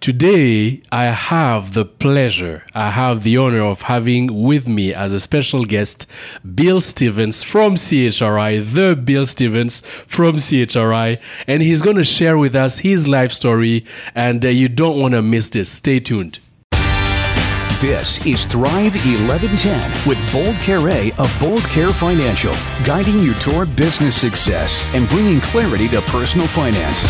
Today, I have the pleasure, I have the honor of having with me as a special guest Bill Stevens from CHRI, the Bill Stevens from CHRI, and he's going to share with us his life story, and uh, you don't want to miss this. Stay tuned. This is Thrive 1110 with Bold Care of Bold Care Financial, guiding you toward business success and bringing clarity to personal finance.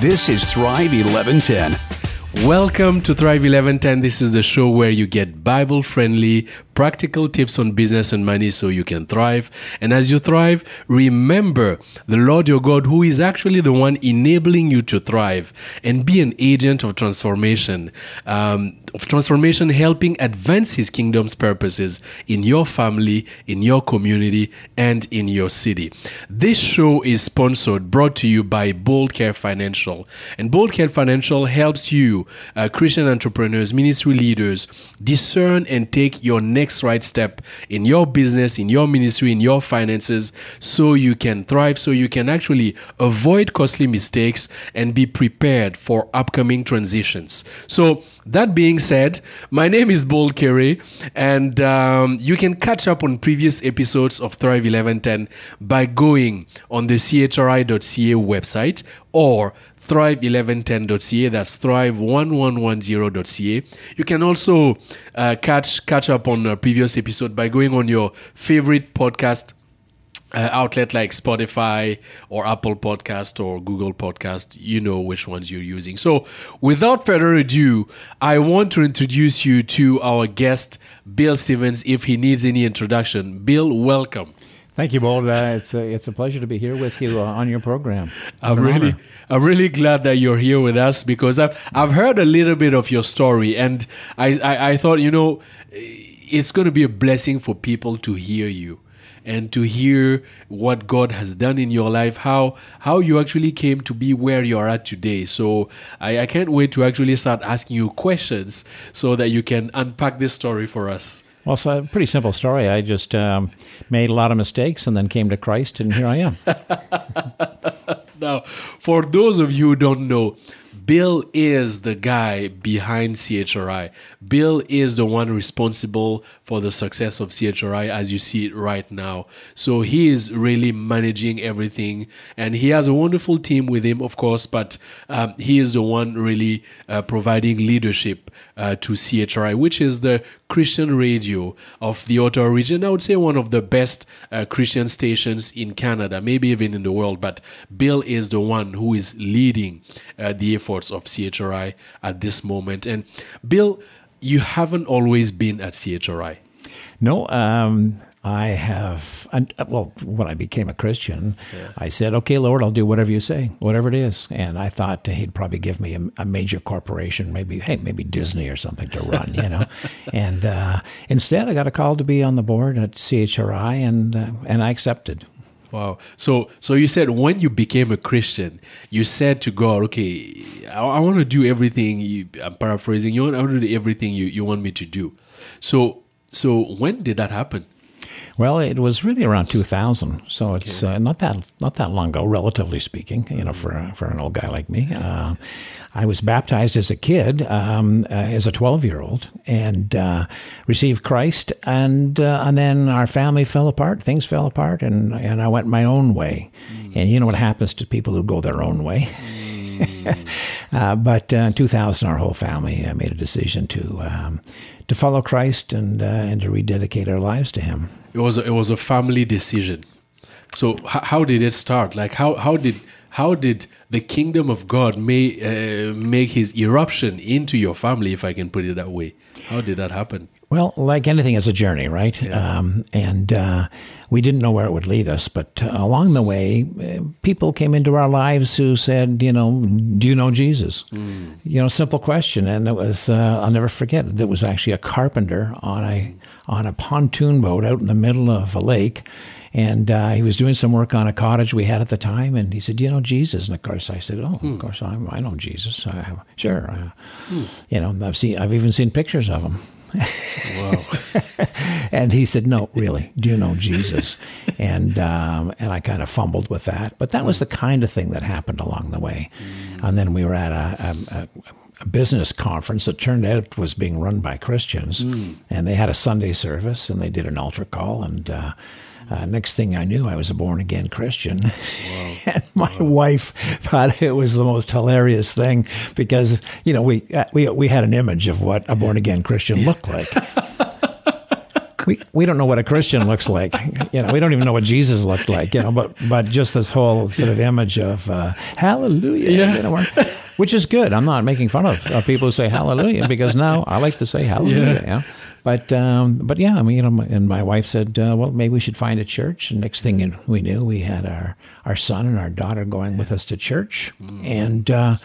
This is Thrive 1110. Welcome to Thrive 1110. This is the show where you get Bible friendly, practical tips on business and money so you can thrive. And as you thrive, remember the Lord your God, who is actually the one enabling you to thrive and be an agent of transformation. Um, of transformation, helping advance His kingdom's purposes in your family, in your community, and in your city. This show is sponsored, brought to you by Bold Care Financial. And Bold Care Financial helps you, uh, Christian entrepreneurs, ministry leaders, discern and take your next right step in your business, in your ministry, in your finances, so you can thrive, so you can actually avoid costly mistakes and be prepared for upcoming transitions. So, that being said, my name is Bold Kerry, and um, you can catch up on previous episodes of Thrive 1110 by going on the chri.ca website or thrive1110.ca that's thrive1110.ca you can also uh, catch catch up on a previous episode by going on your favorite podcast uh, outlet like Spotify or Apple Podcast or Google Podcast, you know which ones you're using. So, without further ado, I want to introduce you to our guest, Bill Stevens, if he needs any introduction. Bill, welcome. Thank you, Bold. Uh, it's a, it's a pleasure to be here with you uh, on your program. I'm really honor. I'm really glad that you're here with us because I've I've heard a little bit of your story and I I, I thought you know it's going to be a blessing for people to hear you and to hear what God has done in your life, how how you actually came to be where you are at today. So I, I can't wait to actually start asking you questions so that you can unpack this story for us. Well, it's a pretty simple story. I just um, made a lot of mistakes and then came to Christ, and here I am. now, for those of you who don't know, Bill is the guy behind CHRI. Bill is the one responsible for the success of CHRI as you see it right now. So he is really managing everything, and he has a wonderful team with him, of course, but um, he is the one really uh, providing leadership uh, to CHRI, which is the Christian radio of the Ottawa region. I would say one of the best uh, Christian stations in Canada, maybe even in the world. But Bill is the one who is leading uh, the efforts of CHRI at this moment. And Bill, you haven't always been at CHRI. No, um, I have, uh, well, when I became a Christian, yeah. I said, okay, Lord, I'll do whatever you say, whatever it is. And I thought he'd probably give me a, a major corporation, maybe, hey, maybe Disney or something to run, you know. and uh, instead, I got a call to be on the board at CHRI, and, uh, and I accepted. Wow. So, so you said when you became a Christian, you said to God, okay, I, I want to do everything. You, I'm paraphrasing. You want, I want to do everything you, you want me to do. So, so when did that happen? Well, it was really around 2000, so it's uh, not that not that long ago, relatively speaking. You know, for for an old guy like me, uh, I was baptized as a kid, um, uh, as a 12 year old, and uh, received Christ, and uh, and then our family fell apart. Things fell apart, and and I went my own way. Mm. And you know what happens to people who go their own way. Mm. but in 2000, our whole family made a decision to. Um, to follow Christ and uh, and to rededicate our lives to Him. It was a, it was a family decision. So h- how did it start? Like how how did how did the kingdom of God may uh, make his eruption into your family, if I can put it that way? How did that happen? Well, like anything, it's a journey, right? Yeah. Um, and uh, we didn't know where it would lead us, but uh, along the way, uh, people came into our lives who said, you know, do you know Jesus? Mm. You know, simple question, and it was uh, I'll never forget. It. it was actually a carpenter on a on a pontoon boat out in the middle of a lake and uh, he was doing some work on a cottage we had at the time, and he said, "You know Jesus?" And of course, I said, "Oh, hmm. of course, I, I know Jesus. I, sure, uh, hmm. you know, I've seen, I've even seen pictures of him." And he said, No, really, do you know Jesus? and um, and I kind of fumbled with that. But that was the kind of thing that happened along the way. Mm. And then we were at a, a, a, business conference that turned out was being run by Christians. Mm. And they had a Sunday service and they did an altar call. And uh, uh, next thing I knew, I was a born again Christian. Wow. and my wow. wife thought it was the most hilarious thing because, you know, we, uh, we, we had an image of what a born again Christian looked like. we, we don't know what a Christian looks like. You know, we don't even know what Jesus looked like, you know, but, but just this whole sort of image of uh, hallelujah, yeah. you know, which is good. I'm not making fun of uh, people who say hallelujah because now I like to say hallelujah. Yeah. But um, but yeah, I mean, you know, and my wife said, uh, well, maybe we should find a church. And next thing we knew, we had our our son and our daughter going with us to church, mm. and uh,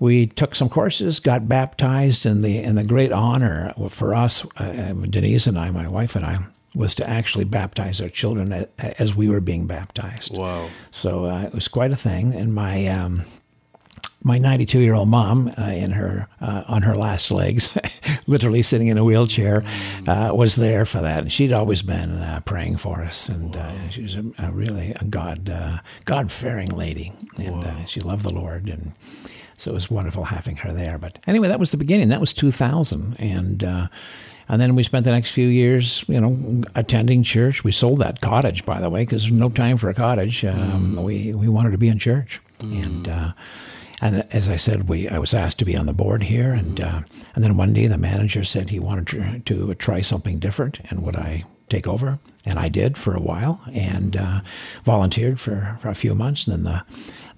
we took some courses, got baptized, and the and the great honor for us, uh, Denise and I, my wife and I, was to actually baptize our children as we were being baptized. Wow! So uh, it was quite a thing, and my um, my 92 year old mom uh, in her uh, on her last legs, literally sitting in a wheelchair, uh, was there for that, and she'd always been uh, praying for us, and uh, she was a, a really a God uh, God fearing lady, and she loved the Lord, and so it was wonderful having her there. But anyway, that was the beginning. That was 2000, and. And then we spent the next few years, you know, attending church. We sold that cottage, by the way, because no time for a cottage. Um, mm. We we wanted to be in church, mm. and and as I said, we I was asked to be on the board here, and uh, and then one day the manager said he wanted to, to try something different, and would I take over? And I did for a while, and uh, volunteered for, for a few months. And then the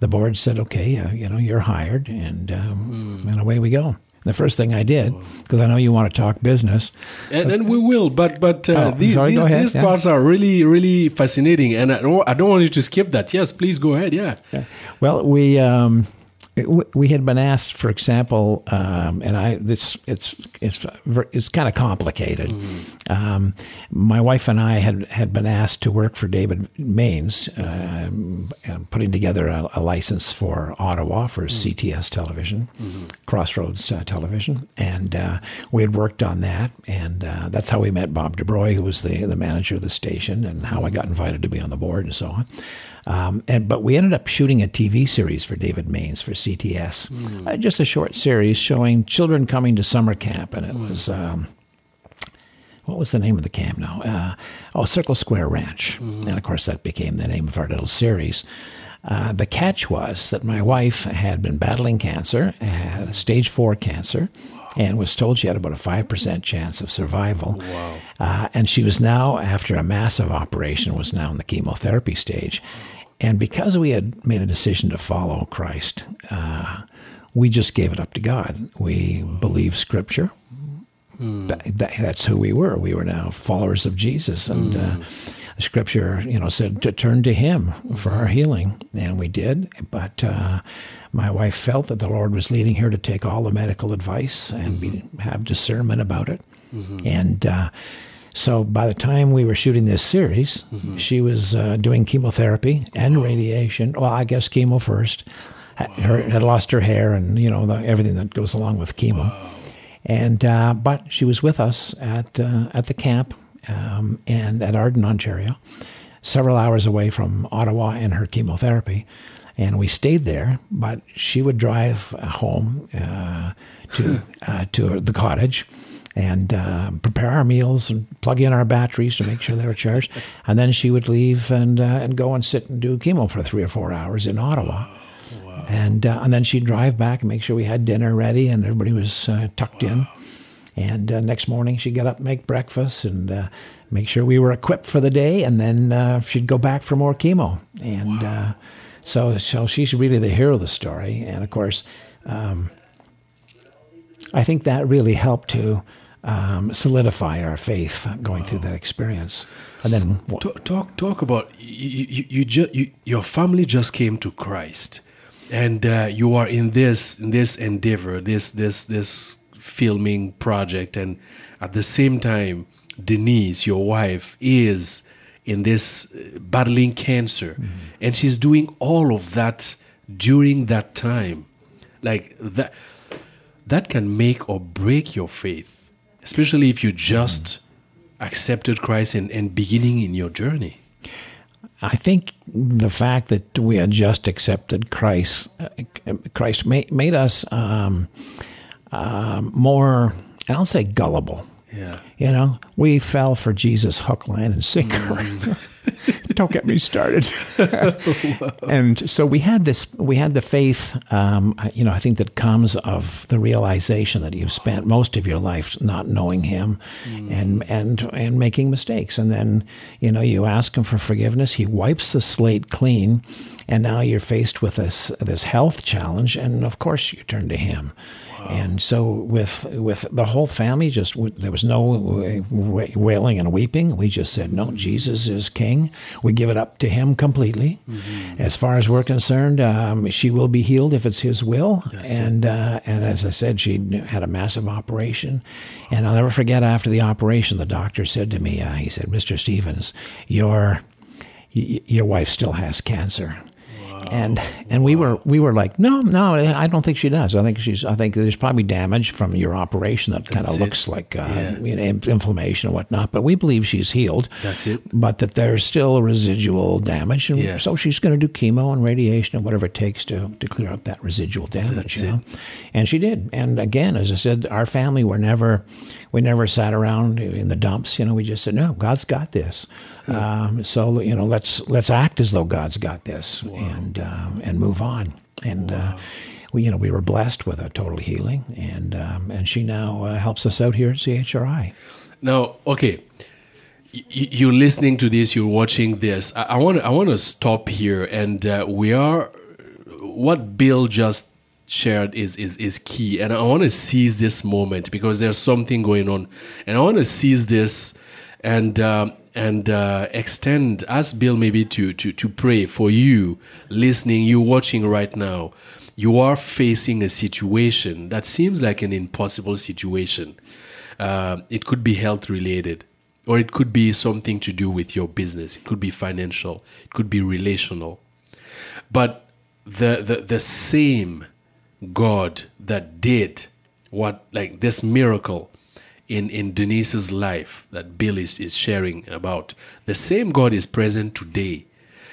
the board said, "Okay, uh, you know, you're hired," and um, mm. and away we go. The first thing I did, because I know you want to talk business, and, and we will, but but uh, oh, these, sorry, these, these yeah. parts are really really fascinating, and I don't, I don't want you to skip that. Yes, please go ahead. Yeah. yeah. Well, we um, we had been asked, for example, um, and I this it's it's it's kind of complicated. Mm-hmm. Um, my wife and I had had been asked to work for David Mains, uh, putting together a, a, license for Ottawa for mm-hmm. CTS Television, mm-hmm. Crossroads uh, Television, and uh, we had worked on that, and uh, that's how we met Bob DeBroy, who was the the manager of the station, and how I mm-hmm. got invited to be on the board and so on. Um, and but we ended up shooting a TV series for David Mains for CTS, mm. uh, just a short series showing children coming to summer camp, and it mm. was. Um, what was the name of the camp now? Uh, oh, Circle Square Ranch. Mm. And of course, that became the name of our little series. Uh, the catch was that my wife had been battling cancer, stage four cancer, and was told she had about a 5% chance of survival. Wow. Uh, and she was now, after a massive operation, was now in the chemotherapy stage. And because we had made a decision to follow Christ, uh, we just gave it up to God. We believe Scripture. Mm. That, that's who we were. We were now followers of Jesus, and mm. uh, hmm. Scripture, you know, said to turn to Him for our healing, and we did. But uh, my wife felt that the Lord was leading her to take all the medical advice and mm-hmm. be, have discernment about it, mm-hmm. and uh, so by the time we were shooting this series, mm-hmm. she was uh, doing chemotherapy and radiation. Well, I guess chemo first. Wow. Her, had lost her hair and you know the, everything that goes along with chemo. Wow. And uh, but she was with us at uh, at the camp um, and at Arden, Ontario, several hours away from Ottawa and her chemotherapy. And we stayed there, but she would drive home uh, to uh, to the cottage and uh, prepare our meals and plug in our batteries to make sure they were charged. And then she would leave and uh, and go and sit and do chemo for three or four hours in Ottawa. Wow. And uh, and then she'd drive back and make sure we had dinner ready and everybody was uh, tucked wow. in. And uh, next morning she'd get up, make breakfast, and uh, make sure we were equipped for the day. And then she'd go back for more chemo. And wow. so so she's really the hero of the story. And of course. Um, I think that really helped to um, solidify our faith going wow. through that experience. And then talk talk, talk about you, you, you, ju- you, your family just came to Christ, and uh, you are in this in this endeavor, this this this filming project, and at the same time, Denise, your wife, is in this uh, battling cancer, mm-hmm. and she's doing all of that during that time, like that. That can make or break your faith especially if you just accepted Christ and, and beginning in your journey. I think the fact that we had just accepted Christ, uh, Christ made, made us um, uh, more, I'll say gullible. Yeah. You know, we fell for Jesus hook, line, and sinker. Don't get me started. and so we had this, we had the faith, um, you know, I think that comes of the realization that you've spent most of your life not knowing Him mm. and, and, and making mistakes. And then, you know, you ask Him for forgiveness, He wipes the slate clean. And now you're faced with this, this health challenge. And of course, you turn to Him. And so with with the whole family, just there was no wailing and weeping. We just said, no, Jesus is King. We give it up to Him completely. Mm-hmm. As far as we're concerned, um, she will be healed if it's His will. and uh, and as I said, she had a massive operation. And I'll never forget after the operation, the doctor said to me, uh, he said, Mr. Stevens, your your wife still has cancer and and we were we were like, no, no, I don't think she does. I think she's. I think there's probably damage from your operation that kind of looks like uh, yeah. you know, inflammation and whatnot. But we believe she's healed. That's it. But that there's still residual damage, and yeah. so she's going to do chemo and radiation and whatever it takes to to clear up that residual damage. That's you know, it. and she did. And again, as I said, our family were never we never sat around in the dumps. You know, we just said, no, God's got this. Um, so you know, let's let's act as though God's got this wow. and uh, and move on. And uh, wow. uh, we you know we were blessed with a total healing, and um, and she now uh, helps us out here at CHRI. Now, okay, you're listening to this, you're watching this. I want I want to stop here, and uh, we are what Bill just shared is is is key. And i want to seize this moment because there's something going on. And i want to seize this and um, and uh, extend ask bill maybe to to to pray for you listening you watching right now. You are facing a situation that seems like an impossible situation. Uh, it could be health related or it could be something to do with your business. It could be financial. It could be relational. But the the, the same God that did what like this miracle in, in Denise's life that Bill is, is sharing about. The same God is present today.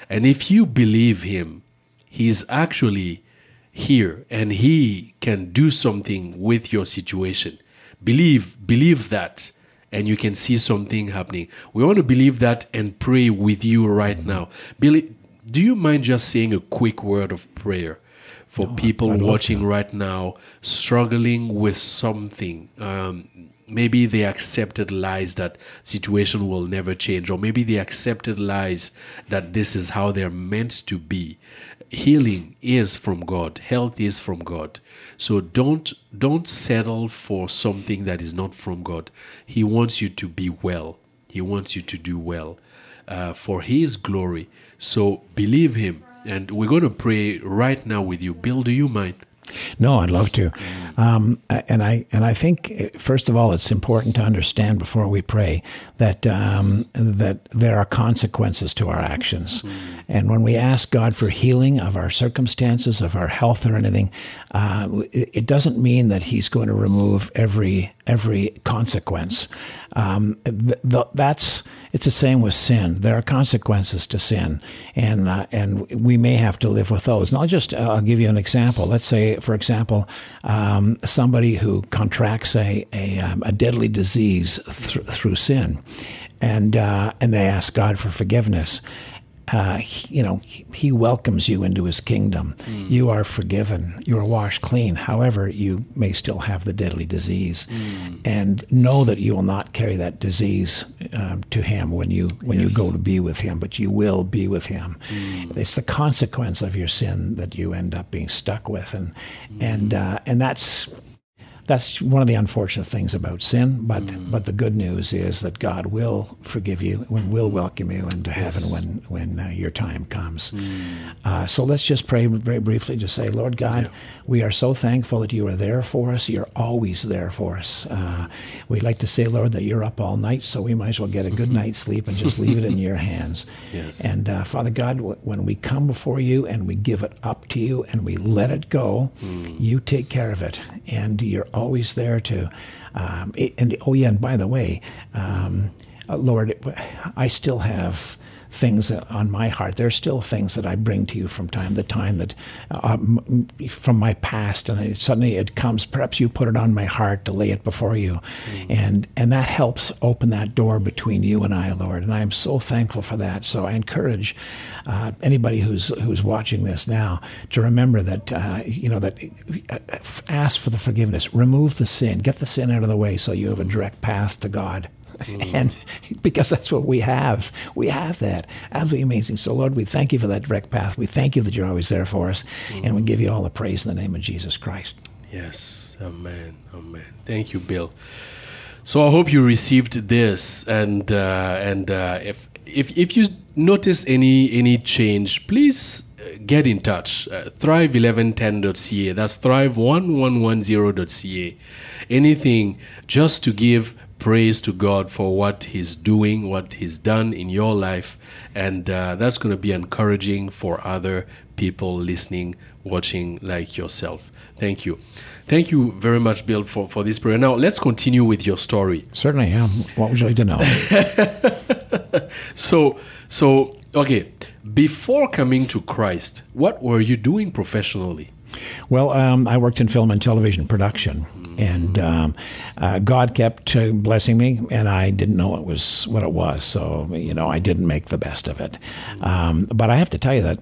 And if you believe him, he's actually here and he can do something with your situation. Believe believe that and you can see something happening. We want to believe that and pray with you right now. Billy, do you mind just saying a quick word of prayer? For no, people watching right now struggling with something. Um, maybe they accepted lies that situation will never change, or maybe they accepted lies that this is how they're meant to be. Healing is from God. Health is from God. So don't don't settle for something that is not from God. He wants you to be well. He wants you to do well uh, for His glory. So believe Him and we're going to pray right now with you. Bill, do you mind? No, I'd love to. Um, and I and I think first of all, it's important to understand before we pray that um, that there are consequences to our actions. Mm. And when we ask God for healing of our circumstances, of our health, or anything, uh, it, it, doesn't mean that He's going to remove every every consequence. Um, th- th- that's it's the same with sin. There are consequences to sin, and uh, and we may have to live with those. And I'll just uh, I'll give you an example. Let's say, for example, um, somebody who contracts a a, um, a deadly disease th- through sin, and uh, and they ask God for forgiveness uh, he, you know, he, welcomes you into his kingdom. Mm. You are forgiven. You are washed clean. However, you may still have the deadly disease, mm. and know that you will not carry that disease um, to him when you when yes. you go to be with him. But you will be with him. Mm. It's the consequence of your sin that you end up being stuck with, and and uh, and that's that's one of the unfortunate things about sin. But mm. but the good news is that God will forgive you and will welcome you into yes. heaven when when uh, your time comes. Mm. Uh, so let's just pray very briefly. Just say, Lord God, yeah. we are so thankful that you are there for us. You're always there for us. Uh, we like to say, Lord, that you're up all night, so we might as well get a good night's sleep and just leave it in your hands. Yes. And uh, Father God, w- when we come before you and we give it up to you and we let it go, mm. you take care of it and you're always there to. Um, and oh yeah, and by the way, um, uh, Lord, I still have things on my heart. There are still things that I bring to you from time to time that uh, from my past, and it, suddenly it comes. Perhaps you put it on my heart to lay it before you, mm. and and that helps open that door between you and I, Lord. And I am so thankful for that. So I encourage uh, anybody who's who's watching this now to remember that uh, you know that uh, ask for the forgiveness, remove the sin, get the sin out of the way, so you have a direct path to God. Mm. And because that's what we have. We have that. Absolutely amazing. So, Lord, we thank you for that direct path. We thank you that you're always there for us. Mm. And we give you all the praise in the name of Jesus Christ. Yes. Amen. Amen. Thank you, Bill. So I hope you received this, and uh, and uh, if if if you notice any any change, please uh, get in touch. Uh, thrive1110.ca. That's thrive1110.ca. Anything just to give praise to God for what He's doing, what He's done in your life. And uh, that's going to be encouraging for other people listening, watching like yourself. Thank you. Thank you very much, Bill, for, for this prayer. Now, let's continue with your story. Certainly, yeah. What would you like to know? so, so, okay, before coming to Christ, what were you doing professionally? Well, um, I worked in film and television production. And um, uh, God kept uh, blessing me, and I didn't know it was what it was. So, you know, I didn't make the best of it. Um, but I have to tell you that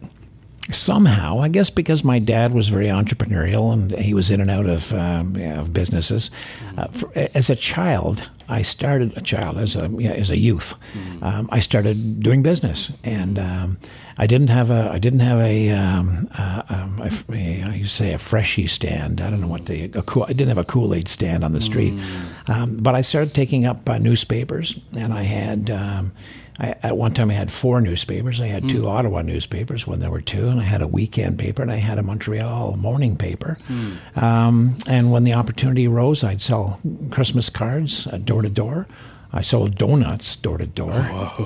somehow, I guess because my dad was very entrepreneurial and he was in and out of, um, yeah, of businesses. Uh, for, as a child, I started a child as a yeah, as a youth. Um, I started doing business, and um, I didn't have a I didn't have a, um, uh, um, a, a to say a freshie stand. I don't know what the a cool, I didn't have a Kool Aid stand on the street, mm. um, but I started taking up uh, newspapers, and I had. Um, I, at one time, I had four newspapers. I had two mm. Ottawa newspapers when there were two, and I had a weekend paper, and I had a Montreal morning paper. Mm. Um, and when the opportunity arose, I'd sell Christmas cards door to door. I sold donuts door to door,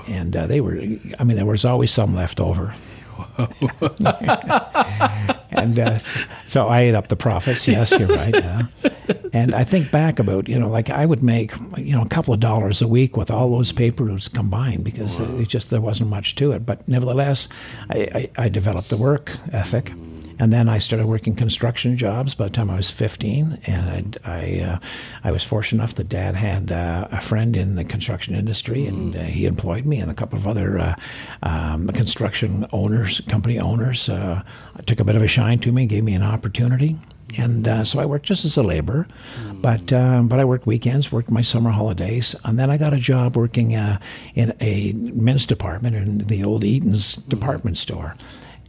and uh, they were. I mean, there was always some left over. and uh, so I ate up the profits. Yes, you're right. Yeah. And I think back about you know, like I would make you know a couple of dollars a week with all those papers combined because wow. it just there wasn't much to it. But nevertheless, I, I, I developed the work ethic. And then I started working construction jobs by the time I was 15. And I, I, uh, I was fortunate enough that Dad had uh, a friend in the construction industry, and mm-hmm. uh, he employed me and a couple of other uh, um, construction owners, company owners. Uh, took a bit of a shine to me, gave me an opportunity. And uh, so I worked just as a laborer, mm. but um, but I worked weekends, worked my summer holidays, and then I got a job working uh, in a men's department in the old Eaton's mm. department store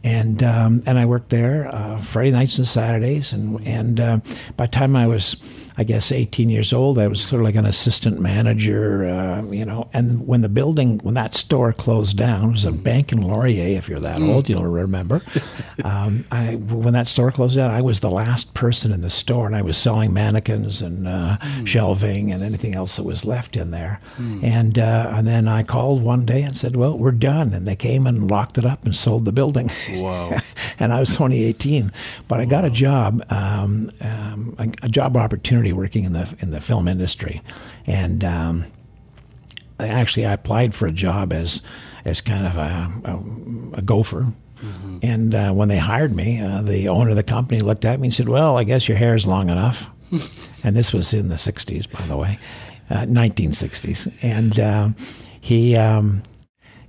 and um, and I worked there uh, Friday nights and Saturdays, and and uh, by the time I was I guess 18 years old. I was sort of like an assistant manager, uh, you know. And when the building, when that store closed down, it was a bank in Laurier. If you're that mm. old, you'll remember. um, I, when that store closed down, I was the last person in the store, and I was selling mannequins and uh, mm. shelving and anything else that was left in there. Mm. And uh, and then I called one day and said, "Well, we're done." And they came and locked it up and sold the building. Wow! and I was only 18, but I got a job, um, um, a, a job opportunity working in the in the film industry, and um, actually I applied for a job as as kind of a, a, a gopher. Mm-hmm. And uh, when they hired me, uh, the owner of the company looked at me and said, "Well, I guess your hair is long enough." and this was in the '60s, by the way, uh, 1960s. And um, he um,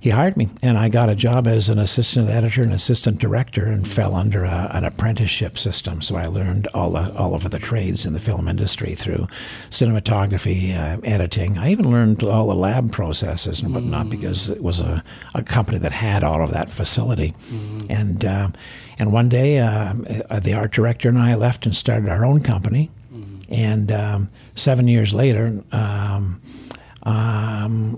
he hired me, and I got a job as an assistant editor and assistant director, and fell under a, an apprenticeship system. So I learned all the, all of the trades in the film industry through cinematography, uh, editing. I even learned all the lab processes and whatnot mm. because it was a, a company that had all of that facility. Mm. And uh, and one day, uh, the art director and I left and started our own company. Mm. And um, seven years later. Um, um,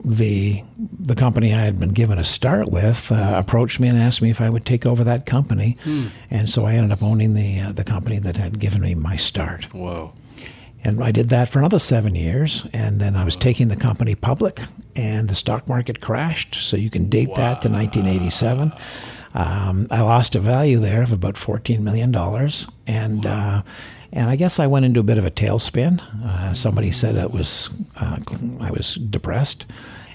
the the company I had been given a start with uh, approached me and asked me if I would take over that company, hmm. and so I ended up owning the uh, the company that had given me my start. Whoa! And I did that for another seven years, and then I was taking the company public, and the stock market crashed. So you can date wow. that to 1987. Um, I lost a value there of about $14 million, and. Uh, and I guess I went into a bit of a tailspin. Uh, somebody said it was uh, I was depressed,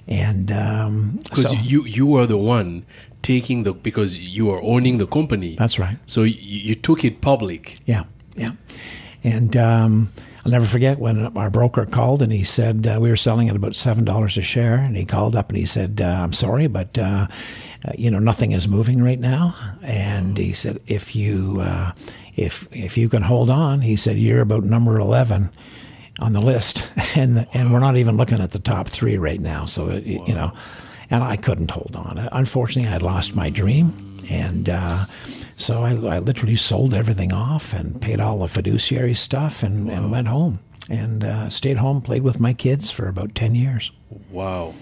and um, Because so, you you were the one taking the because you were owning the company. that's right. So you, you took it public. Yeah, yeah. And um, I'll never forget when our broker called and he said uh, we were selling at about seven dollars a share, and he called up and he said, uh, "I'm sorry, but uh, uh, you know nothing is moving right now." And he said, "If you uh, if if you can hold on," he said, "you're about number eleven." On the list, and and we're not even looking at the top three right now. So it, you know, and I couldn't hold on. Unfortunately, I had lost my dream, and uh, so I, I literally sold everything off and paid all the fiduciary stuff and, and went home and uh, stayed home, played with my kids for about 10 years. Wow.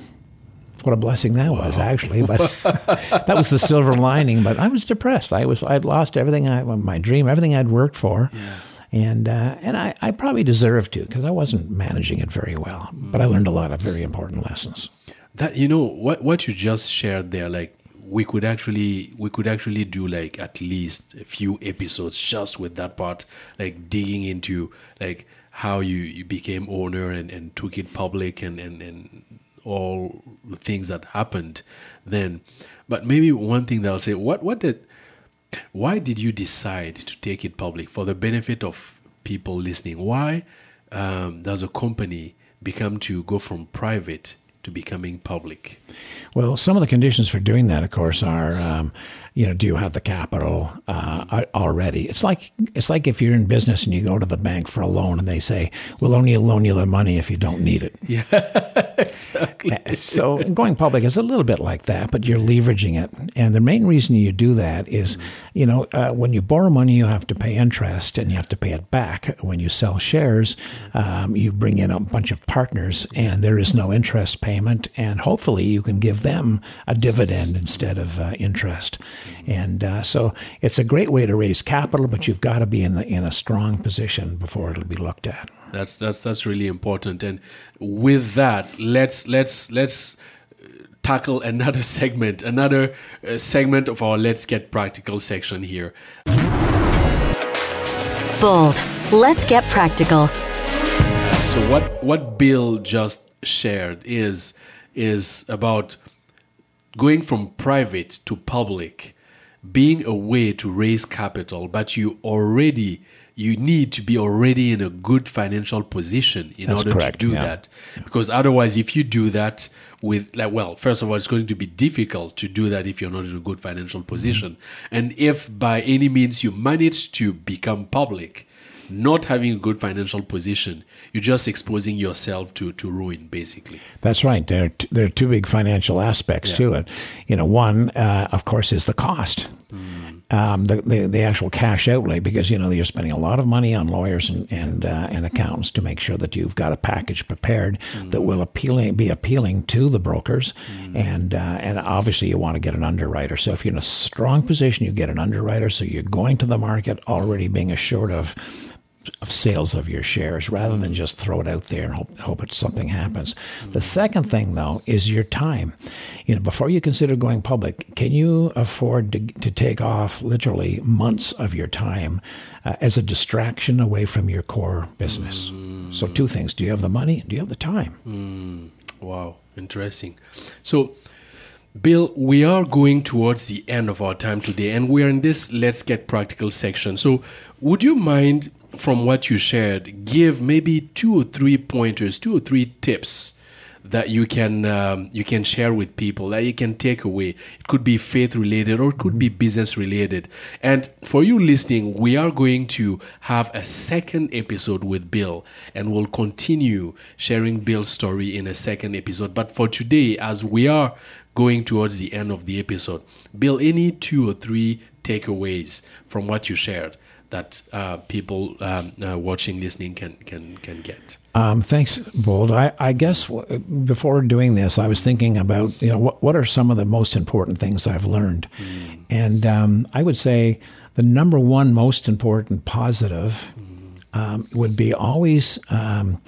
What a blessing that was, actually. But that was the silver lining. But I was depressed. I was I'd lost everything I my dream, everything I'd worked for, yeah. and uh, and I, I probably deserved to because I wasn't managing it very well. But I learned a lot of very important lessons. That you know what what you just shared there, like we could actually we could actually do like at least a few episodes just with that part, like digging into like how you, you became owner and, and took it public and, and, and all the things that happened then. But maybe one thing that I'll say, what what did why did you decide to take it public for the benefit of people listening? Why um, does a company become to go from private to becoming public? Well, some of the conditions for doing that, of course, are um, you know, do you have the capital uh, already? It's like it's like if you're in business and you go to the bank for a loan and they say, "We'll only loan you the money if you don't need it." Yeah, exactly. so going public is a little bit like that, but you're leveraging it. And the main reason you do that is, you know, uh, when you borrow money, you have to pay interest and you have to pay it back. When you sell shares, um, you bring in a bunch of partners and there is no interest payment, and hopefully you can give them a dividend instead of uh, interest. And uh, so it's a great way to raise capital, but you've got to be in the, in a strong position before it'll be looked at. That's that's that's really important. And with that, let's let's let's tackle another segment, another uh, segment of our Let's Get Practical section here. Bold. Let's get practical. So what what Bill just shared is is about going from private to public, being a way to raise capital, but you already you need to be already in a good financial position in That's order correct, to do yeah. that. Because otherwise, if you do that with like, well, first of all, it's going to be difficult to do that if you're not in a good financial position. Mm-hmm. And if by any means you manage to become public, not having a good financial position, you're just exposing yourself to, to ruin, basically. That's right. There, are t- there are two big financial aspects to it. You know, one, uh, of course, is the cost, um, the, the the actual cash outlay, because you know you're spending a lot of money on lawyers and and, uh, and accountants to make sure that you've got a package prepared that will appealing be appealing to the brokers, and uh, and obviously you want to get an underwriter. So if you're in a strong position, you get an underwriter. So you're going to the market already being assured of of sales of your shares rather than just throw it out there and hope, hope it, something happens. The second thing, though, is your time. You know, before you consider going public, can you afford to, to take off literally months of your time uh, as a distraction away from your core business? So, two things: do you have the money? Do you have the time? Wow, interesting. So, Bill, we are going towards the end of our time today, and we are in this Let's Get Practical section. So, would you mind, from what you shared, give maybe two or three pointers, two or three tips that you can um, you can share with people that you can take away? It could be faith related or it could be business related. And for you listening, we are going to have a second episode with Bill, and we'll continue sharing Bill's story in a second episode. But for today, as we are going towards the end of the episode, Bill, any two or three takeaways from what you shared that uh, people um, uh, watching, listening can can can get. Um, thanks, Bold. I, I guess w- before doing this, I was thinking about you know what what are some of the most important things I've learned, and um, I would say the number one most important positive um, would be always um,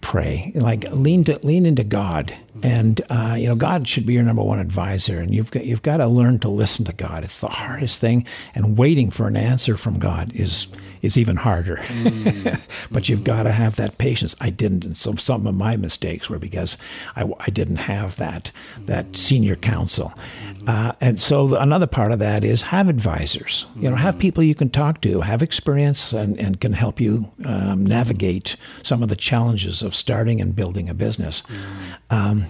pray, like lean to lean into God And uh, you know, God should be your number one advisor, and you've got you've got to learn to listen to God. It's the hardest thing, and waiting for an answer from God is is even harder. Mm. but you've got to have that patience. I didn't, and so some of my mistakes were because I, I didn't have that that senior counsel. Uh, and so another part of that is have advisors. You know, have people you can talk to, have experience, and, and can help you um, navigate some of the challenges of starting and building a business. Um,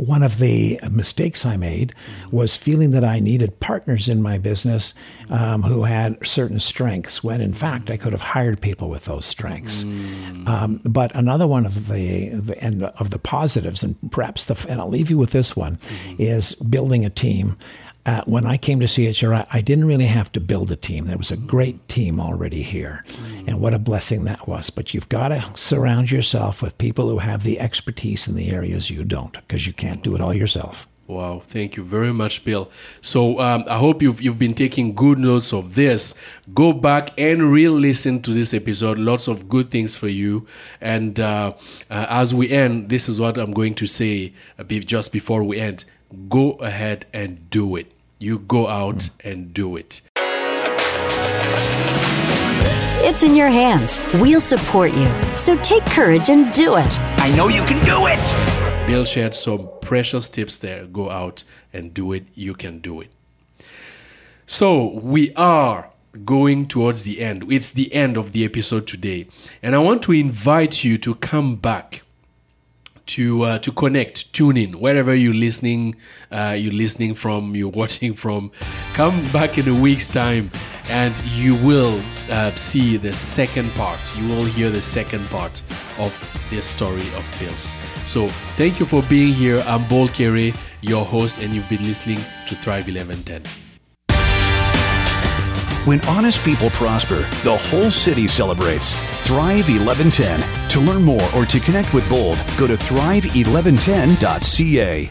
one of the mistakes I made was feeling that I needed partners in my business um, who had certain strengths, when in fact I could have hired people with those strengths. Mm. Um, but another one of the, the and of the positives, and perhaps the and I'll leave you with this one, mm-hmm. is building a team uh, when I came to CHRI, I didn't really have to build a team. There was a great team already here. And what a blessing that was. But you've got to surround yourself with people who have the expertise in the areas you don't, because you can't do it all yourself. Wow, thank you very much, Bill. So um, I hope you've you've been taking good notes of this. Go back and re-listen to this episode. Lots of good things for you. And uh, uh, as we end, this is what I'm going to say just before we end go ahead and do it. You go out mm. and do it. It's in your hands. We'll support you. So take courage and do it. I know you can do it. Bill shared some precious tips there. Go out and do it. You can do it. So we are going towards the end. It's the end of the episode today. And I want to invite you to come back to uh, to connect, tune in wherever you're listening, uh, you're listening from, you're watching from. Come back in a week's time, and you will uh, see the second part. You will hear the second part of this story of Bill's. So thank you for being here. I'm Bol Kere, your host, and you've been listening to Thrive 1110. When honest people prosper, the whole city celebrates. Thrive 1110. To learn more or to connect with Bold, go to thrive1110.ca.